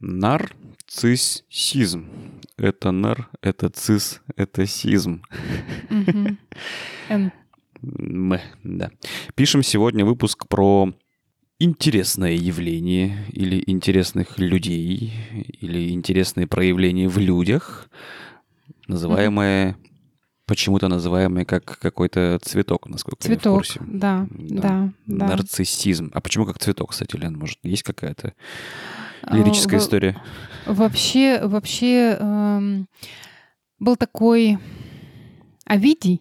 Нарциссизм. Это нар, это цис, это сизм. Мгм. Н. М, да. Пишем сегодня выпуск про интересное явление или интересных людей или интересные проявления в людях, называемое почему-то называемое как какой-то цветок, насколько я в Цветок, курсе. да, да, да. Нарциссизм. А почему как цветок, кстати, Лен? Может, есть какая-то лирическая во- история? Вообще, вообще эм, был такой Овидий,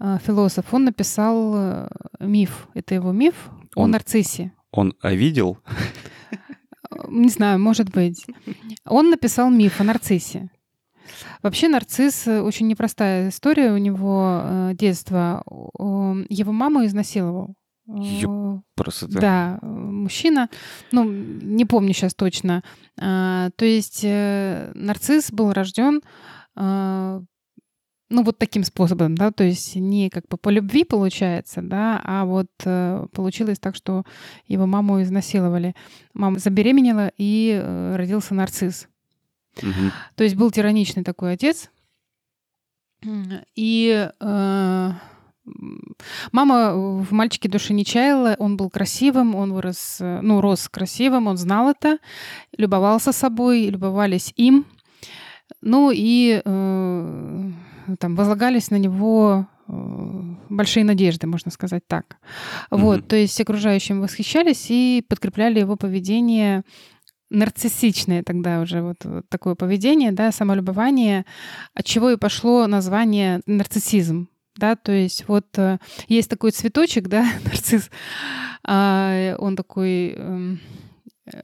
э, философ, он написал э, миф. Это его миф о Он- нарциссе. Он видел? Э, Не знаю, может быть. Он написал миф о нарциссе. Вообще нарцисс э, очень непростая история у него детства. О, Его маму изнасиловал. Э, Просто Да, э, мужчина, ну, не помню сейчас точно. А, то есть э, нарцисс был рожден, а, ну, вот таким способом, да, то есть не как бы по любви получается, да, а вот э, получилось так, что его маму изнасиловали. Мама забеременела, и э, родился нарцисс. Мгм. То есть был тираничный такой отец. И э, мама в мальчике души не чаяла, он был красивым, он вырос, ну, рос красивым, он знал это, любовался собой, любовались им. Ну и э, там возлагались на него э, большие надежды, можно сказать так. Вот, Мгм. то есть окружающим восхищались и подкрепляли его поведение нарциссичное тогда уже вот, вот такое поведение, да, самолюбование, от чего и пошло название нарциссизм. Да, то есть вот э, есть такой цветочек, да, нарцисс, а, он такой эм,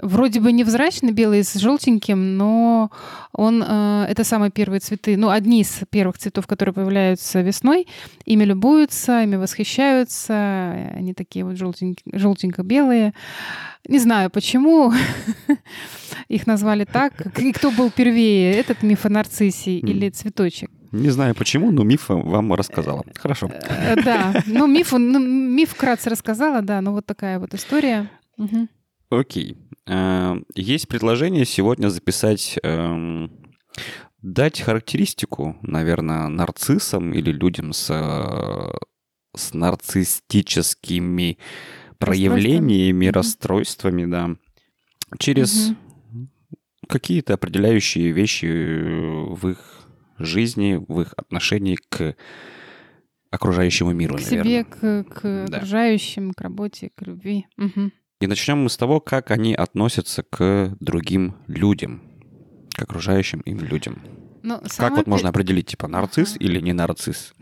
вроде бы невзрачный, белый с желтеньким, но он э, это самые первые цветы, ну одни из первых цветов, которые появляются весной, ими любуются, ими восхищаются, они такие вот желтенько- желтенько-белые. Не знаю, почему их назвали так. И кто был первее, этот миф о нарциссе или цветочек? Не знаю почему, но миф вам рассказала. Хорошо. Э, Да, ну миф, ну, миф вкратце рассказала, да, ну вот такая вот история. Окей. Э, Есть предложение сегодня записать, эм, дать характеристику, наверное, нарциссам или людям с, э, с нарциссическими проявлениями, расстройствами, да, через какие-то определяющие вещи э, в их жизни, в их отношении к окружающему миру, К наверное. себе, к, к Да. окружающим, к работе, к любви. Мгм. И начнем мы с того, как они относятся к другим людям, к окружающим им людям. Ну, Как вот пе- можно определить, типа, нарцисс Ага. или не нарцисс?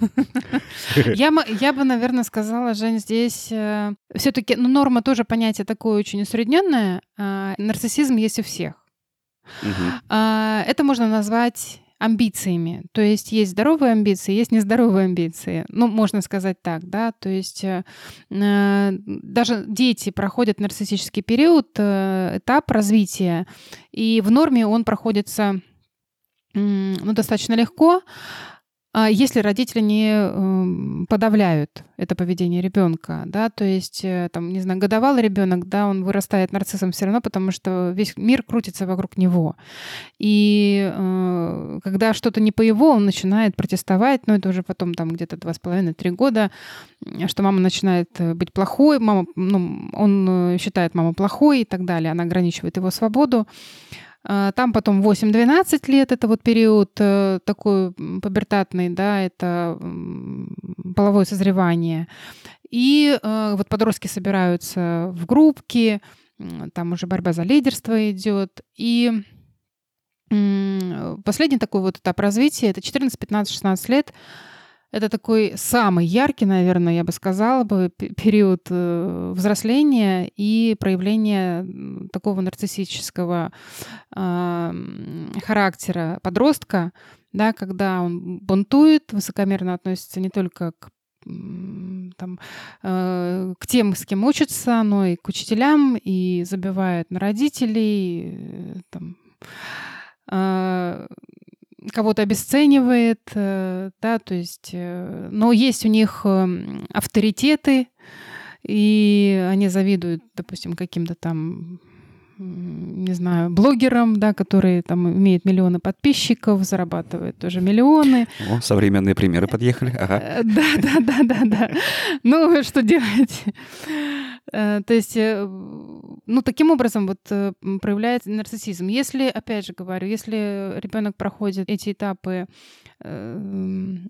Я, я бы, наверное, сказала, Жень, здесь все-таки, ну, норма тоже понятие такое очень усредненное. а, нарциссизм есть у всех. А, Это можно назвать амбициями. То есть есть здоровые амбиции, есть нездоровые амбиции. Ну, можно сказать так, да. То есть э, э, даже дети проходят нарциссический период, э, этап развития, и в норме он проходится ну, достаточно легко, если родители не эм, подавляют это поведение ребенка, да, то есть, э, там, не знаю, годовалый ребенок, да, он вырастает нарциссом все равно, потому что весь мир крутится вокруг него. И э, когда что-то не по его, он начинает протестовать, но это уже потом там где-то два с половиной, три года, что мама начинает э, быть плохой, мама, ну, он считает маму плохой и так далее, она ограничивает его свободу. А, Там потом 8-12 лет, это вот период э, такой пубертатный, да, это половое созревание. И э, вот подростки собираются в группки, там уже борьба за лидерство идет. И последний такой вот этап развития, это 14, 15, 16 лет, это такой самый яркий, наверное, я бы сказала бы, пе- период э, взросления и проявления такого нарциссического а, характера подростка, да, когда он бунтует, высокомерно относится не только к там, э, к тем, с кем учится, но и к учителям, и забивает на родителей, э, там, а, кого-то обесценивает, э, да, то есть, э, но есть у них эм, авторитеты, и они завидуют, допустим, каким-то там не знаю, блогерам, да, которые там имеют миллионы подписчиков, зарабатывают тоже миллионы. О, современные примеры подъехали. Ага. Э, да, да, да, да, да. Ну, что делать? Э, то есть, э, ну, таким образом вот проявляется нарциссизм. Если, опять же говорю, если ребенок проходит эти этапы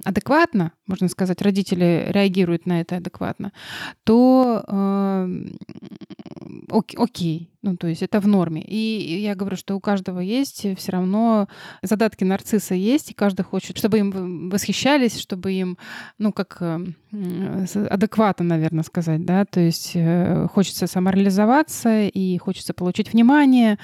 адекватно, можно сказать, родители реагируют на это адекватно, то окей, ну, то есть это в норме. И я говорю, что у каждого есть все равно задатки нарцисса есть, и каждый хочет, чтобы им восхищались, чтобы им, ну, как адекватно, наверное, сказать, да, то есть э, хочется самореализоваться и хочется получить внимание.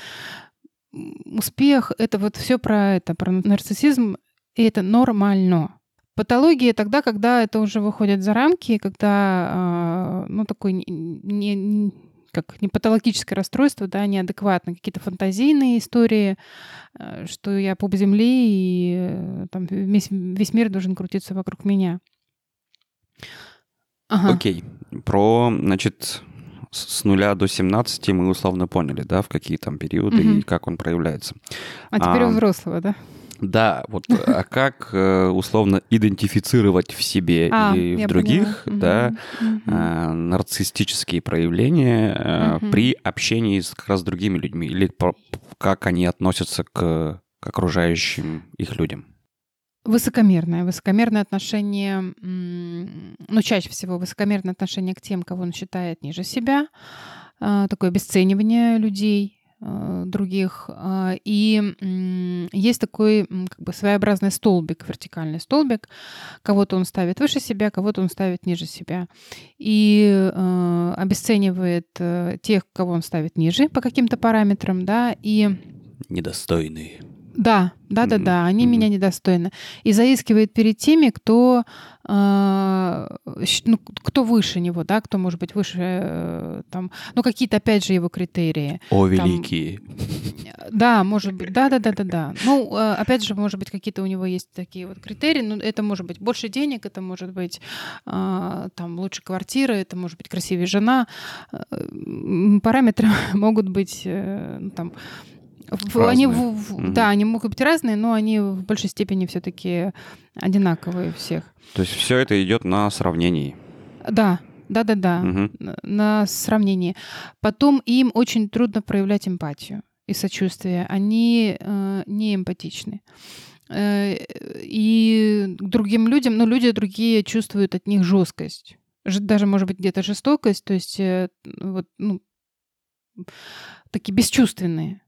Успех — это вот все про это, про нарциссизм, и это нормально. Патология тогда, когда это уже выходит за рамки, когда, а, ну, такой не, не как не патологическое расстройство, да, неадекватно, какие-то фантазийные истории, э, что я пуп земли, и э, там весь, весь мир должен крутиться вокруг меня. Ага. Окей. Про, значит, с нуля до 17 мы условно поняли, да, в какие там периоды угу. и как он проявляется. А теперь а, у взрослого, да? Да, вот а как э, условно идентифицировать в себе а, или в других, поняла. да, угу. нарциссические проявления угу. при общении с как раз другими людьми или как они относятся к, к окружающим их людям? Высокомерное. Высокомерное отношение, ну, чаще всего высокомерное отношение к тем, кого он считает ниже себя, такое обесценивание людей, других. А, и есть такой как бы своеобразный столбик, вертикальный столбик. Кого-то он ставит выше себя, кого-то он ставит ниже себя. И э, обесценивает э, тех, кого он ставит ниже по каким-то параметрам, да, и... Недостойные. Да, да, да, да, они mm-hmm. меня недостойны. И заискивает перед теми, кто, э, ну, кто выше него, да, кто может быть выше, э, там, ну, какие-то, опять же, его критерии. О, великие. да, может быть, да, да, да, да, да. Ну, э, опять же, может быть, какие-то у него есть такие вот критерии, ну, это может быть больше денег, это может быть э, там лучше квартира, это может быть красивее жена. Э, параметры могут быть, э, ну, там, в, они, угу. Да, они могут быть разные, но они в большей степени все-таки одинаковые всех. То есть все это идет на сравнении. Да, да, да, да, угу. на сравнении. Потом им очень трудно проявлять эмпатию и сочувствие. Они э, не эмпатичны. Э, и другим людям, ну, люди другие чувствуют от них жесткость. Даже, может быть, где-то жестокость, то есть э, вот, ну, такие бесчувственные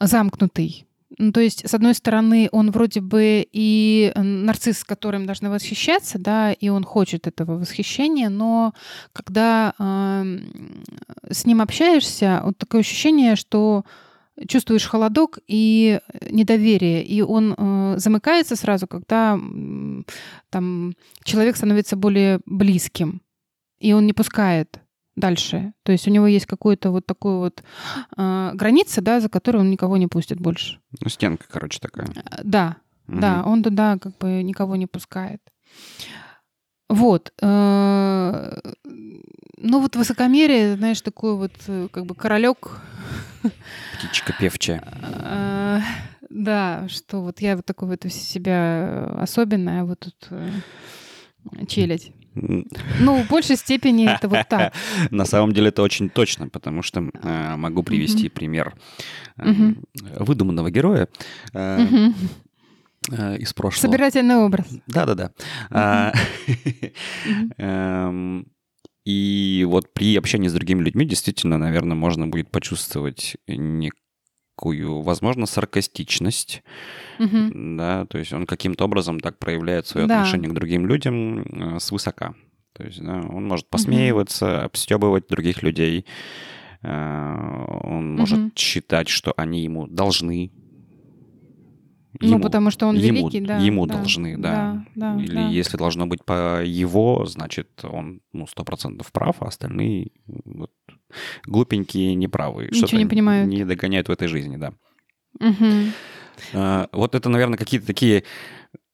замкнутый. Ну, то есть, с одной стороны, он вроде бы и нарцисс, которым должны восхищаться, да, и он хочет этого восхищения, но когда э, с ним общаешься, вот такое ощущение, что чувствуешь холодок и недоверие, и он э, замыкается сразу, когда э, там человек становится более близким, и он не пускает дальше. То есть у него есть какой-то вот такой вот э, граница, да, за которую он никого не пустит больше. Ну, стенка, короче, такая. А, да, угу. да, он туда как бы никого не пускает. Вот. Э, ну вот высокомерие, знаешь, такой вот э, как бы королек. Птичка певчая. Э, да, что вот я вот такой вот из себя особенная, вот тут челядь. Ну, в большей степени это вот так. На самом деле это очень точно, потому что э, могу привести пример э, выдуманного героя. Э, из прошлого. Собирательный образ. Да-да-да. А, эм, и вот при общении с другими людьми действительно, наверное, можно будет почувствовать некую, возможно, саркастичность, угу. да, то есть он каким-то образом так проявляет свое да. отношение к другим людям э, свысока. То есть да, он может посмеиваться, угу. обстебывать других людей, э, он угу. может считать, что они ему должны. Ну, ему, ну, потому что он ему, великий, да. Ему да, должны, да. да, да Или да. если должно быть по его, значит, он, ну, сто процентов прав, а остальные вот, глупенькие неправы. Ничего не понимают. Не догоняют в этой жизни, да. Угу. А, вот это, наверное, какие-то такие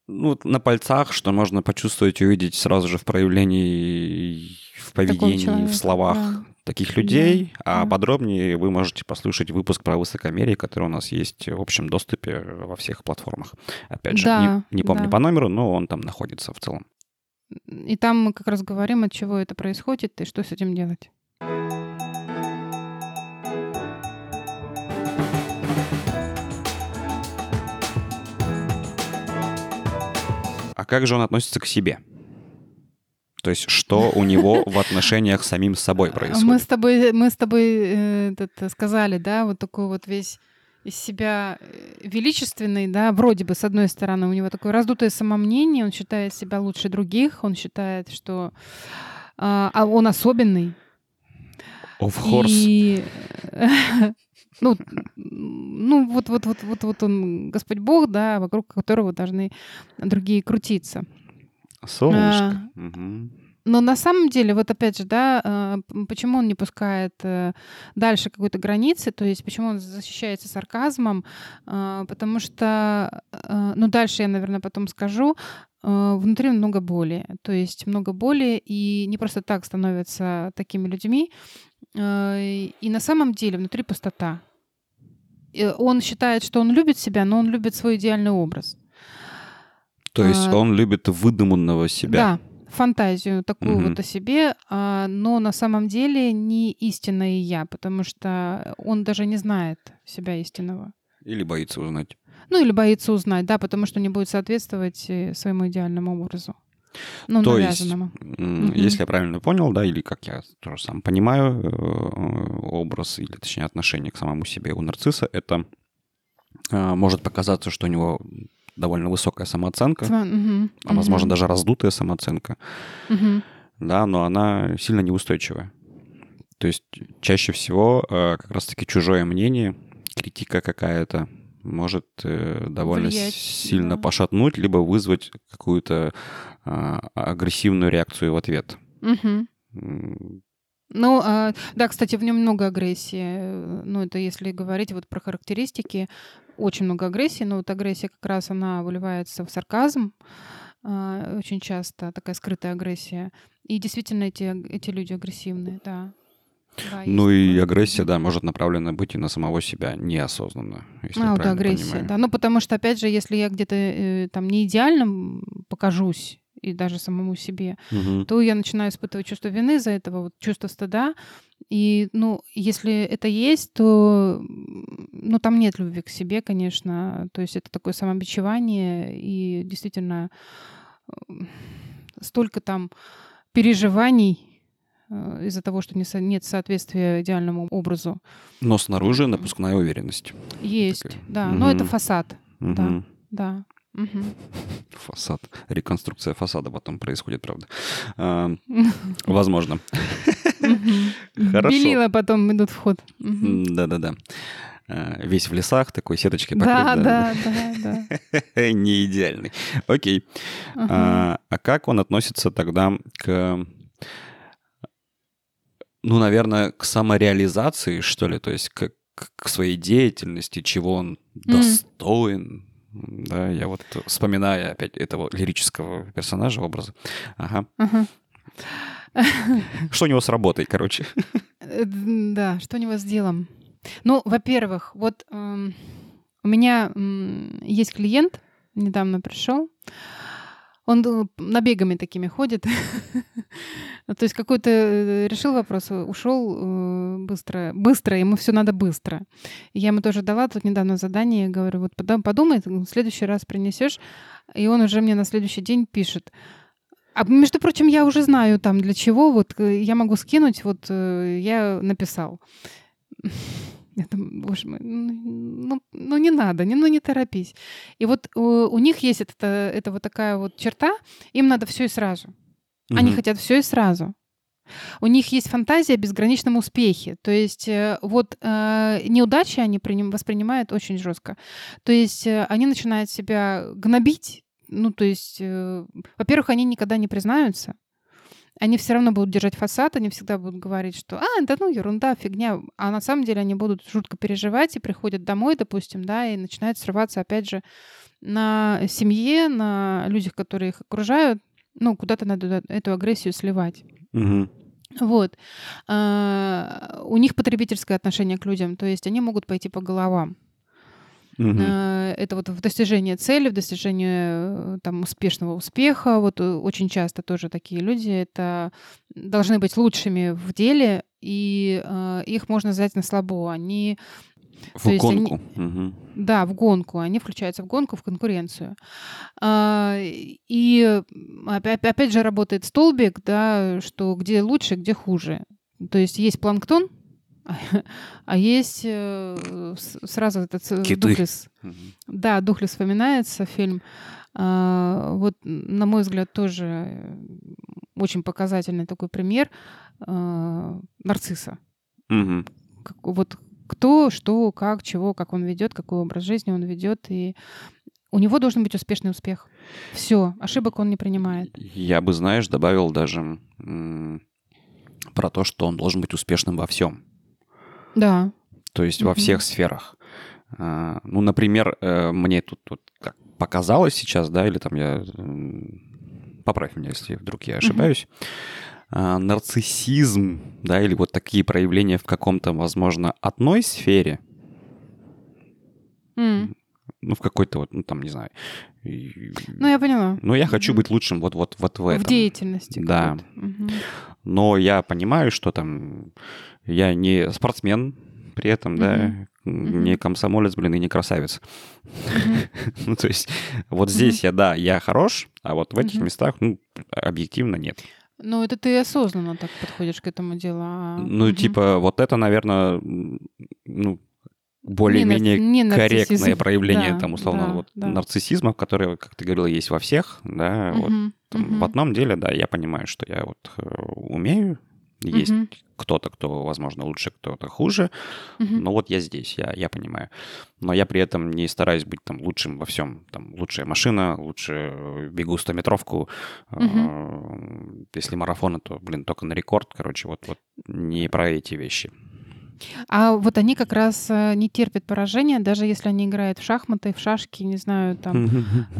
ну, на пальцах, что можно почувствовать и увидеть сразу же в проявлении, в поведении, в словах. Да. Таких людей, Да, а подробнее вы можете послушать выпуск про высокомерие, который у нас есть в общем доступе во всех платформах. Опять же, Да, не, не помню да. по номеру, но он там находится в целом. И там мы как раз говорим, от чего это происходит и что с этим делать. А как же он относится к себе? То есть, что у него в отношениях с самим собой Мы происходит? с тобой, мы с тобой э, этот, э, сказали, да, вот такой вот весь из себя э, величественный, да, вроде бы, с одной стороны, у него такое раздутое самомнение, он считает себя лучше других, он считает, что а, а он особенный. Of course. И, э, ну, ну вот, вот, вот, вот, вот он Господь Бог, да, вокруг которого должны другие крутиться. Солнышко. А, Мгм. Но на самом деле, вот опять же, да, п- почему он не пускает э, дальше какой-то границы, то есть почему он защищается сарказмом, э, потому что, э, ну дальше я, наверное, потом скажу, внутри много боли, то есть много боли, и не просто так становятся такими людьми, и на самом деле внутри пустота. Он считает, что он любит себя, но он любит свой идеальный образ. То есть А, он любит выдуманного себя. Да, фантазию такую Мгм. вот о себе, а, но на самом деле не истинное я, потому что он даже не знает себя истинного. Или боится узнать. Ну или боится узнать, да, потому что не будет соответствовать э, своему идеальному образу. Ну, То есть, навязанному. м, Мгм. если я правильно понял, да, или как я тоже сам понимаю, э, образ, или точнее отношение к самому себе у нарцисса, это э, может показаться, что у него довольно высокая самооценка, Сма- мгм, а возможно мгм, даже раздутая самооценка, мгм. да, но она сильно неустойчивая. То есть чаще всего э, как раз-таки чужое мнение, критика какая-то может э, довольно Влиять, сильно да. пошатнуть, либо вызвать какую-то а, агрессивную реакцию в ответ. М, Ну, а, да, кстати, в нем много агрессии. Э, Ну, это если говорить вот про характеристики, очень много агрессии, но вот агрессия как раз она выливается в сарказм, а, очень часто такая скрытая агрессия. И действительно эти, эти люди агрессивные, да. Да, Ну и такое. агрессия, да, может направлена быть и на самого себя неосознанно, если я А, вот правильно агрессия, понимаю. да. Ну, потому что, опять же, если я где-то э, там не идеальным покажусь, и даже самому себе, Мгм. то я начинаю испытывать чувство вины за этого, вот чувство стыда. И, ну, если это есть, то, ну, там нет любви к себе, конечно. То есть это такое самобичевание, и действительно столько там переживаний э, из-за того, что нет соответствия идеальному образу. Но снаружи напускная уверенность. Есть, Такая. да. Но это фасад, Мгм. да. Фасад. Реконструкция фасада потом происходит, правда. А, Возможно. Хорошо. Белила потом идут в ход. Да-да-да. А, Весь в лесах, такой сеточкой Да, покрыт. да, да, да. Не идеальный. Окей. Ага. А, а как он относится тогда к, ну, наверное, к самореализации, что ли, то есть к- к своей деятельности, чего он достоин? Да, я вот вспоминаю опять этого лирического персонажа, образа. Ага. Что у него с работой, короче? Э, Да, что у него с делом? Ну, во-первых, вот эм, у меня есть клиент, недавно пришел. Он ду- набегами такими ходит. То есть какой-то э, решил вопрос, ушел э, быстро, быстро, ему все надо быстро. Я ему тоже дала тут недавно задание, говорю, вот подумай, в следующий раз принесешь. И он уже мне на следующий день пишет. А между прочим, я уже знаю там для чего, вот э, я могу скинуть, вот э, я написал. Я думаю, боже мой, ну, ну, ну не надо, не, ну не торопись. И вот у, у них есть это, это вот такая вот черта, им надо все и сразу. Они Мгм. хотят все и сразу. У них есть фантазия о безграничном успехе. То есть э, вот э, неудачи они приним- воспринимают очень жестко. То есть э, они начинают себя гнобить. Ну, то есть, э, во-первых, они никогда не признаются. Они все равно будут держать фасад, они всегда будут говорить, что «а, да ну, ерунда, фигня». А на самом деле они будут жутко переживать и приходят домой, допустим, да, и начинают срываться, опять же, на семье, на людях, которые их окружают. Ну, куда-то надо эту агрессию сливать. Мгм. Вот. А, у них потребительское отношение к людям, то есть они могут пойти по головам. Э, Это вот в достижении цели, в достижении э, там успешного успеха. Вот э, очень часто тоже такие люди это должны быть лучшими в деле, и э, их можно взять на слабо. Они В то есть они- гонку. Мгм. да, в гонку. Они включаются в гонку, в конкуренцию. А, И опять, опять же работает столбик, да, что где лучше, где хуже. То есть есть планктон, а есть э, сразу этот э, Киты. Духлес. Да, Духлес вспоминается фильм. А, Вот, на мой взгляд, тоже э, очень показательный такой пример а, нарцисса. Вот кто, что, как, чего, как он ведет, какой образ жизни он ведет. И у него должен быть успешный успех. Все, ошибок он не принимает. Я бы, знаешь, добавил даже про то, что он должен быть успешным во всем. Да. То есть во Мгм. всех сферах. А, Ну, например, э, мне тут вот как показалось сейчас, да, или там я... м, Поправь меня, если вдруг я ошибаюсь. А, Нарциссизм, да, или вот такие проявления в каком-то, возможно, одной сфере, М. ну, в какой-то вот, ну, там, не знаю. Ну, я поняла. Но я хочу быть лучшим вот, вот, вот в В этом. деятельности. Да. Мгм. Но я понимаю, что там я не спортсмен при этом, да, Мгм. не комсомолец, блин, и не красавец. Мгм. Ну, то есть вот здесь я, да, я хорош, а вот в этих местах, ну, объективно нет. Ну, это ты осознанно так подходишь к этому делу. а- Ну, типа, вот это, наверное, ну, более-менее Не корректное нарциссизм. Да, проявление, там, условно, да, вот да. нарциссизма, который, как ты говорила, есть во всех, да, вот Мгм. там Мгм. в одном деле, да, я понимаю, что я вот э, умею, есть Мгм. кто-то, кто, возможно, лучше, кто-то хуже, Мгм. но вот я здесь, я, я понимаю. Но я при этом не стараюсь быть там лучшим во всем. Там лучшая машина, лучше э, бегу 100-метровку. Э, Если марафоны, то, блин, только на рекорд. Короче, вот, вот не про эти вещи. А вот они как раз э, не терпят поражения, даже если они играют в шахматы, в шашки, не знаю, там,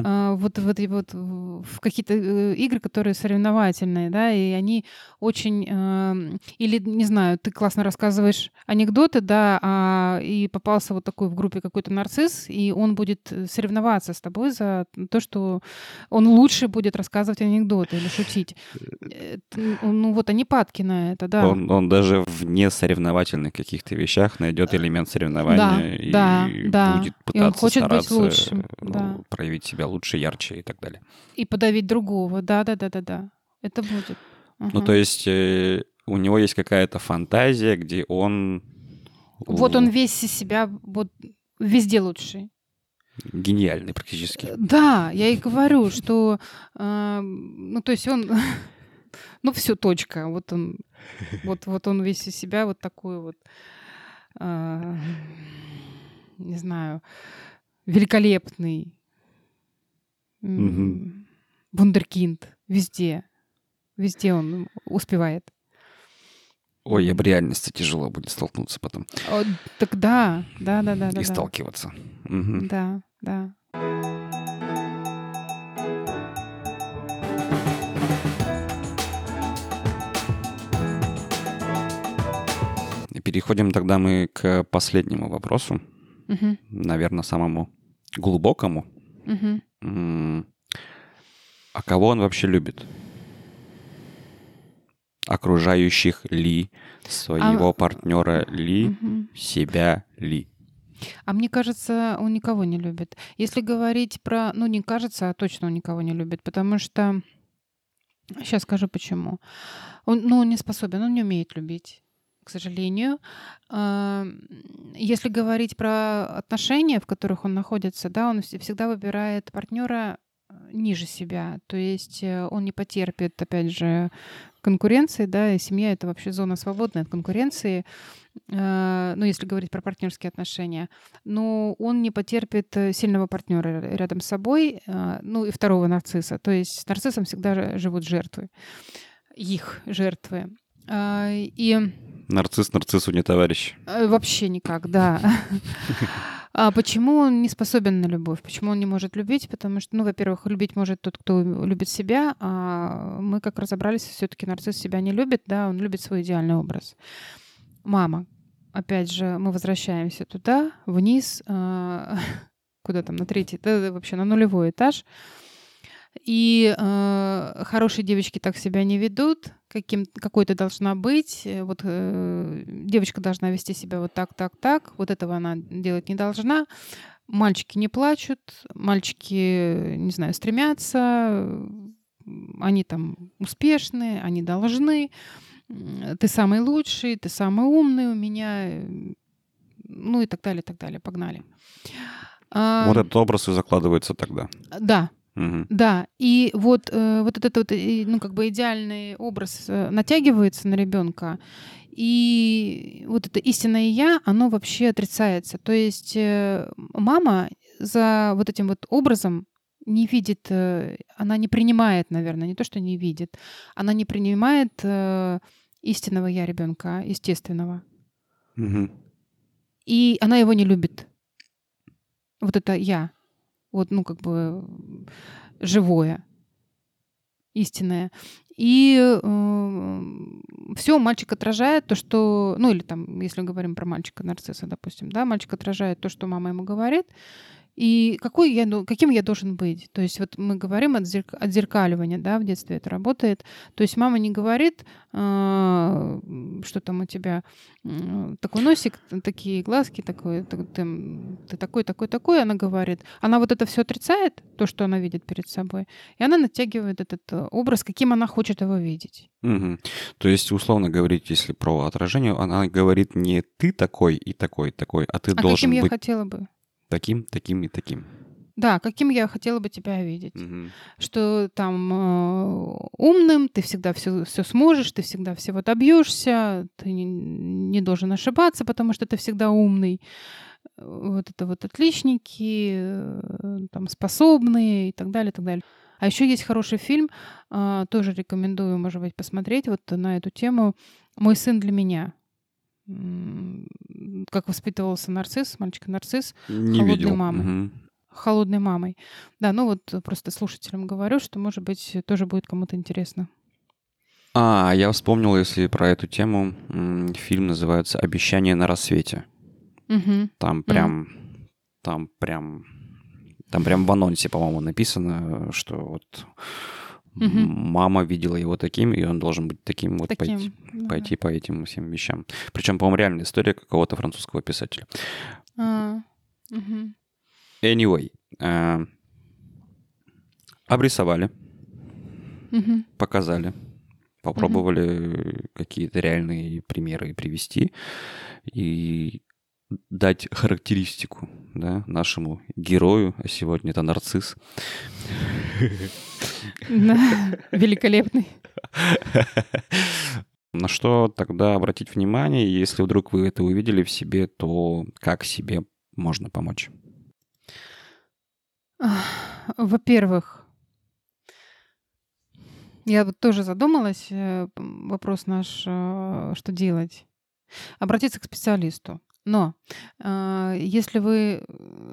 а, вот в эти вот в какие-то э, игры, которые соревновательные, да, и они очень эм, или не знаю, ты классно рассказываешь анекдоты, да, а, и попался вот такой в группе какой-то нарцисс, и он будет э, соревноваться с тобой за то, что он лучше будет рассказывать анекдоты или шутить. Э, т- Ну вот они падки на это, да. Он, он даже в несоревновательных каких-то вещах найдет элемент соревнования и да, да. будет И он пытаться хочет быть стараться лучшим, э, ну, да. проявить себя лучше, ярче и так далее. И подавить другого, да-да-да-да-да. Это будет. Ну, Ага. то есть э, у него есть какая-то фантазия, где он... Вот он весь из себя вот везде лучший. Гениальный практически. Да, я и говорю, что, э, ну, то есть он, ну, все, точка. Вот он, вот, вот он весь из себя вот такой вот, э, не знаю, великолепный. Мгм. Вундеркинд. Везде. Везде он успевает. Ой, об реальности тяжело будет столкнуться потом О, так да, да, да, да, да. и да. сталкиваться. Мгм. Да, да. Переходим тогда мы к последнему вопросу, Мгм, наверное, самому глубокому. М, А кого он вообще любит? Окружающих ли, своего партнера ли, Мгм. себя ли? А мне кажется, он никого не любит. Если говорить про... Ну, не кажется, а точно он никого не любит, потому что... Сейчас скажу почему. Он, ну, он не способен, он не умеет любить, к сожалению. А, Если говорить про отношения, в которых он находится, да, он вс- всегда выбирает партнера э, ниже себя. То есть э, он не потерпит, опять же, конкуренции, да, и семья это вообще зона свободная от конкуренции. Э, Ну, если говорить про партнерские отношения, но он не потерпит э, сильного партнера рядом с собой, э, ну и второго нарцисса. То есть с нарциссом всегда живут жертвы, их жертвы. И Нарцисс нарциссу не товарищ. Э, Вообще никак, да. А почему он не способен на любовь? Почему он не может любить? Потому что, ну, во-первых, любить может тот, кто любит себя, а мы, как разобрались, все-таки нарцисс себя не любит, да, он любит свой идеальный образ. Мама. Опять же, мы возвращаемся туда, вниз, а, куда там, на третий, да, вообще на нулевой этаж. И э, хорошие девочки так себя не ведут, каким, какой то должна быть. Э, вот э, девочка должна вести себя вот так, так, так. Вот этого она делать не должна. Мальчики не плачут, мальчики, не знаю, стремятся, они там успешные, они должны. Ты самый лучший, ты самый умный у меня, ну и так далее, так далее. Погнали. Вот этот образ и закладывается тогда. Да, Угу. Да, и вот, э, вот этот вот, ну, как бы идеальный образ э, натягивается на ребенка, и вот это истинное я, оно вообще отрицается. То есть э, мама за вот этим вот образом не видит, э, она не принимает, наверное, не то, что не видит, она не принимает э, истинного я ребенка, естественного. Угу. И она его не любит. Вот это я вот, ну, как бы живое, истинное. И э, все мальчик отражает то, что, ну или там, если говорим про мальчика нарцисса, допустим, да, мальчик отражает то, что мама ему говорит, и какой я, ну, каким я должен быть? То есть вот мы говорим от отзеркаливания, да, в детстве это работает. То есть мама не говорит, э, что там у тебя э, такой носик, такие глазки, такой, ты, ты такой, такой, такой, она говорит. Она вот это все отрицает, то, что она видит перед собой, и она натягивает этот э, образ, каким она хочет его видеть. Угу. То есть, условно говорить, если про отражение, она говорит не ты такой и такой, такой, а ты а должен каким быть... я хотела бы? Таким, таким и таким. Да, каким я хотела бы тебя видеть. Угу. Что там э, умным, ты всегда все, все сможешь, ты всегда всего добьешься, ты не, не должен ошибаться, потому что ты всегда умный. Вот это вот отличники, э, там способные и так далее, и так далее. А еще есть хороший фильм, э, тоже рекомендую, может быть, посмотреть вот на эту тему «Мой сын для меня» как воспитывался нарцисс, мальчик-нарцисс, Не холодной видел. мамой. Угу. Холодной мамой. Да, ну вот просто слушателям говорю, что, может быть, тоже будет кому-то интересно. А, я вспомнил, если про эту тему, фильм называется «Обещание на рассвете». Угу. Там прям, угу. там прям, там прям в анонсе, по-моему, написано, что вот Угу. Мама видела его таким, и он должен быть таким вот таким, пойти, да. пойти по этим всем вещам. Причем, по-моему, реальная история какого-то французского писателя. А, угу. Anyway, э, обрисовали, угу. показали, попробовали угу. какие-то реальные примеры привести и дать характеристику да, нашему герою, а сегодня это нарцисс. Великолепный. На что тогда обратить внимание, если вдруг вы это увидели в себе, то как себе можно помочь? Во-первых, я вот тоже задумалась, э, вопрос наш, э, что делать. Обратиться к специалисту. Но э, если вы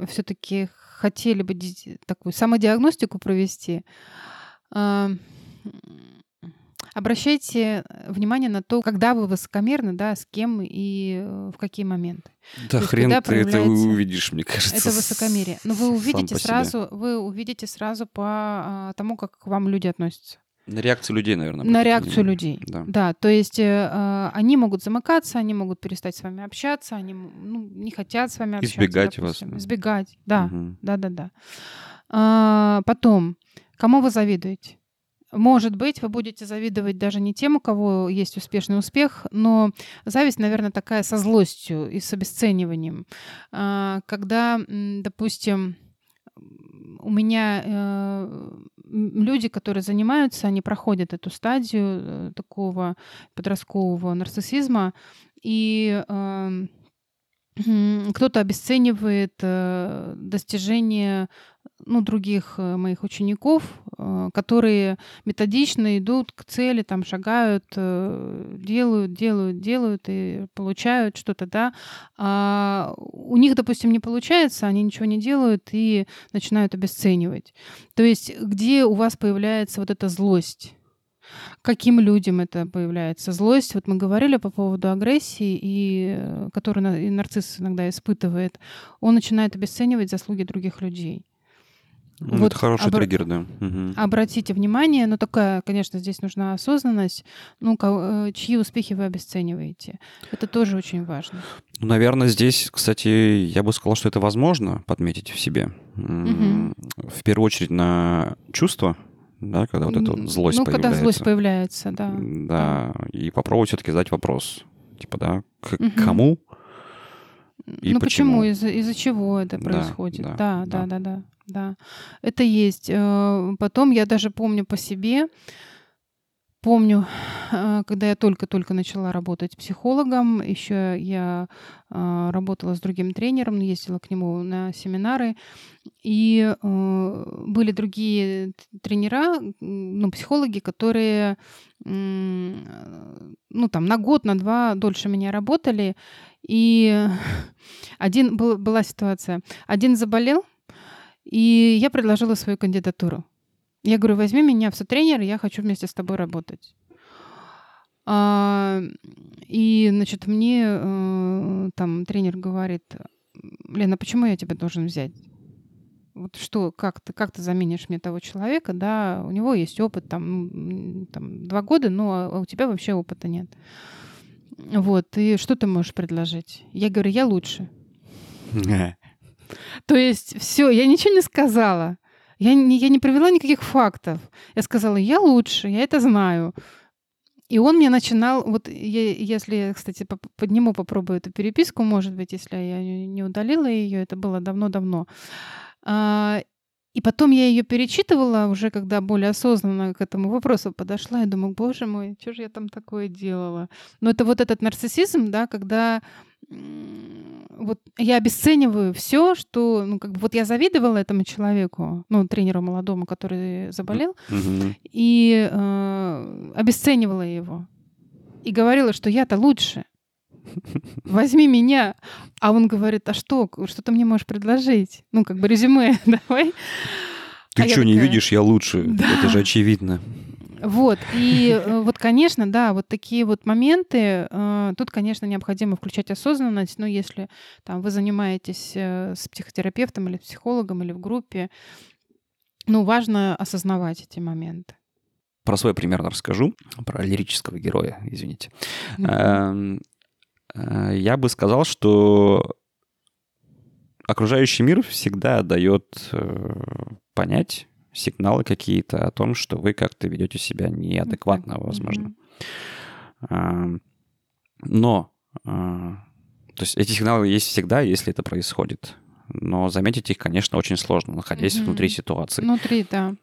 все-таки хотели бы такую самодиагностику провести, э, обращайте внимание на то, когда вы высокомерны, да, с кем и в какие моменты. Да то хрен есть, ты это увидишь, мне кажется. Это высокомерие. Но вы увидите сразу, вы увидите сразу по тому, как к вам люди относятся. На реакцию людей, наверное. На реакцию людей. Да. да, то есть э, э, они могут замыкаться, они могут перестать с вами общаться, они ну, не хотят с вами общаться. Избегать допустим. вас. Да. Избегать, да, угу. да, да, да. А, потом, кому вы завидуете? Может быть, вы будете завидовать даже не тем, у кого есть успешный успех, но зависть, наверное, такая со злостью и с обесцениванием. А, когда, допустим, у меня э, люди, которые занимаются, они проходят эту стадию э, такого подросткового нарциссизма, и э, кто-то обесценивает э, достижения ну, других э, моих учеников, э, которые методично идут к цели, там шагают, делают, делают, делают и получают что-то, да. А у них, допустим, не получается, они ничего не делают и начинают обесценивать. То есть где у вас появляется вот эта злость? Каким людям это появляется? Злость, вот мы говорили по поводу агрессии, и, э, которую и нарцисс иногда испытывает, он начинает обесценивать заслуги других людей. Ну, вот это хороший обра- триггер, да. Угу. Обратите внимание, ну такая, конечно, здесь нужна осознанность, ну, э, чьи успехи вы обесцениваете. Это тоже очень важно. Ну, наверное, здесь, кстати, я бы сказал, что это возможно подметить в себе. Угу. В первую очередь на чувства, да, когда вот эта вот злость ну, появляется. когда злость появляется, да. Да, и попробовать все-таки задать вопрос, типа, да, к угу. кому и ну почему, почему? из-за из чего это происходит? Да, да, да, да, да, да, да. Это есть. Э, потом я даже помню по себе, Помню, э, когда я только-только начала работать психологом, еще я э, работала с другим тренером, ездила к нему на семинары, и э, были другие тренера, ну, психологи, которые, ну, там, на год, на два дольше меня работали, и один был, была ситуация, один заболел, и я предложила свою кандидатуру. Я говорю, возьми меня в сотренер, я хочу вместе с тобой работать. А, и, значит, мне э, там тренер говорит, Лена, почему я тебя должен взять? Вот что, как ты, как ты заменишь мне того человека, да, у него есть опыт, там, там два года, но а у тебя вообще опыта нет. Вот, и что ты можешь предложить? Я говорю, я лучше. То есть все, я ничего не сказала. Я не, я не привела никаких фактов. Я сказала, я лучше, я это знаю. И он мне начинал, вот я, если, кстати, подниму, попробую эту переписку, может быть, если я не удалила ее, это было давно-давно. А, и потом я ее перечитывала уже, когда более осознанно к этому вопросу подошла, и думаю, боже мой, что же я там такое делала? Но это вот этот нарциссизм, да, когда вот я обесцениваю все, что, ну, как бы, вот я завидовала этому человеку, ну, тренеру молодому, который заболел, mm-hmm. и э, обесценивала его. И говорила, что я-то лучше. Возьми меня. А он говорит, а что? Что ты мне можешь предложить? Ну, как бы резюме давай. Ты а что, не видишь, я лучше? Да. Это же очевидно. Вот, и э, вот, конечно, да, вот такие вот моменты, э, тут, конечно, необходимо включать осознанность, но если там вы занимаетесь э, с психотерапевтом или психологом или в группе, ну, важно осознавать эти моменты. Про свой пример расскажу, про лирического героя, извините. Mm-hmm. Я бы сказал, что окружающий мир всегда дает понять, сигналы какие-то о том, что вы как-то ведете себя неадекватно, возможно. Но, а, то есть эти сигналы есть всегда, если это происходит. Но заметить их, конечно, очень сложно, находясь mm-hmm. внутри ситуации. Внутри, да.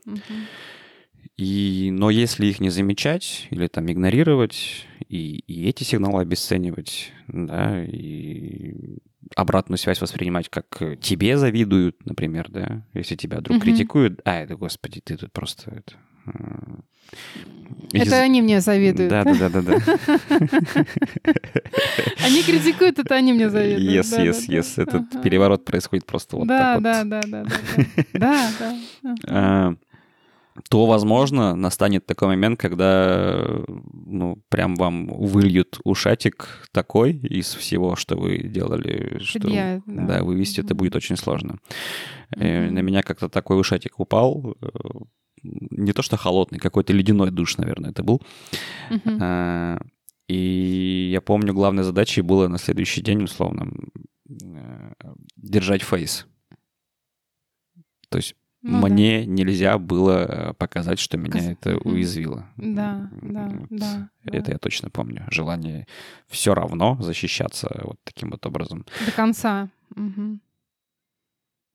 И, но если их не замечать или там игнорировать, и, и эти сигналы обесценивать, да, и обратную связь воспринимать, как тебе завидуют, например, да, если тебя вдруг mm-hmm. критикуют, а, это, господи, ты тут просто это... Это Из... они мне завидуют. Да, да, да, да, да. Они критикуют, это они мне завидуют. Yes, да, yes, да, yes. Да. Этот ага. переворот происходит просто вот да, так да, вот. Да, да, да, да, да. да. А, то, возможно, настанет такой момент, когда, ну, прям вам выльют ушатик такой из всего, что вы делали, что, Я, да. да, вывести mm-hmm. это будет очень сложно. Mm-hmm. На меня как-то такой ушатик упал, э, не то что холодный, какой-то ледяной душ, наверное, это был. Mm-hmm. И я помню, главной задачей было на следующий день, условно, э, держать фейс. То есть ну, мне да. нельзя было э, показать, что меня Каз... это уязвило. Да, да, вот. да. Это да. я точно помню. Желание все равно защищаться вот таким вот образом. До конца. Угу.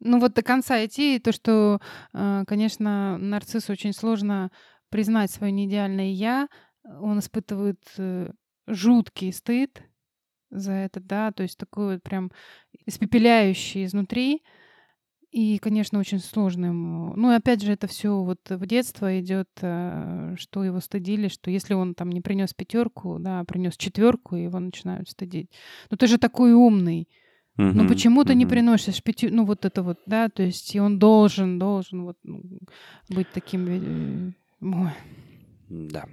Ну вот до конца идти, то, что, э, конечно, нарциссу очень сложно признать свое неидеальное «я», он испытывает э, жуткий стыд, за это, да, то есть такой вот прям испепеляющий изнутри. И, конечно, очень сложно ему. Ну, и опять же, это все вот в детство идет, э, что его стыдили, что если он там не принес пятерку, да, а принес четверку, его начинают стыдить. Ну, ты же такой умный. Uh-huh, ну почему ты uh-huh. не приносишь пятью, ну вот это вот, да, то есть и он должен, должен вот ну, быть таким, э, ой. Да.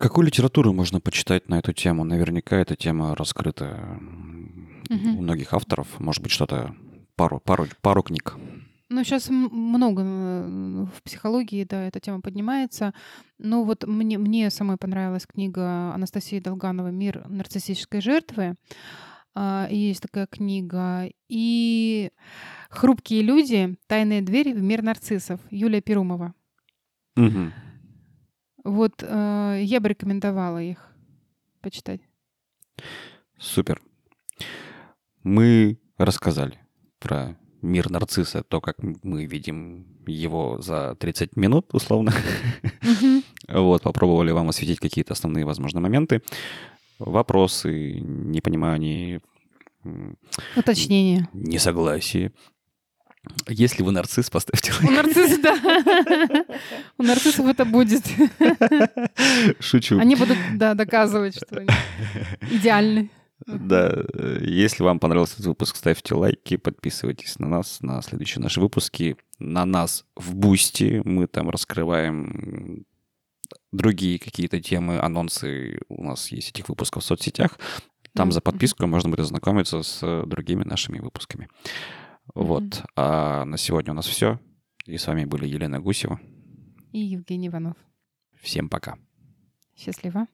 Какую литературу можно почитать на эту тему? Наверняка эта тема раскрыта угу. у многих авторов. Может быть, что-то пару, пару, пару книг. Ну, сейчас много в психологии, да, эта тема поднимается. Но вот мне, мне самой понравилась книга Анастасии Долгановой «Мир нарциссической жертвы». А, есть такая книга. И «Хрупкие люди. Тайные двери в мир нарциссов» Юлия Перумова. Угу. Вот э, я бы рекомендовала их почитать. Супер. Мы рассказали про мир нарцисса, то, как мы видим его за 30 минут, условно. Вот, попробовали вам осветить какие-то основные, возможно, моменты. Вопросы, непонимание, Уточнение. Несогласие. Если вы нарцисс, поставьте лайк. У нарцисс, да. У нарциссов это будет. Шучу. Они будут, да, доказывать, что они идеальны. Да, если вам понравился этот выпуск, ставьте лайки, подписывайтесь на нас, на следующие наши выпуски, на нас в Бусти. Мы там раскрываем другие какие-то темы, анонсы. У нас есть этих выпусков в соцсетях. Там за подписку можно будет ознакомиться с другими нашими выпусками. Вот. Mm-hmm. А на сегодня у нас все. И с вами были Елена Гусева. И Евгений Иванов. Всем пока. Счастливо.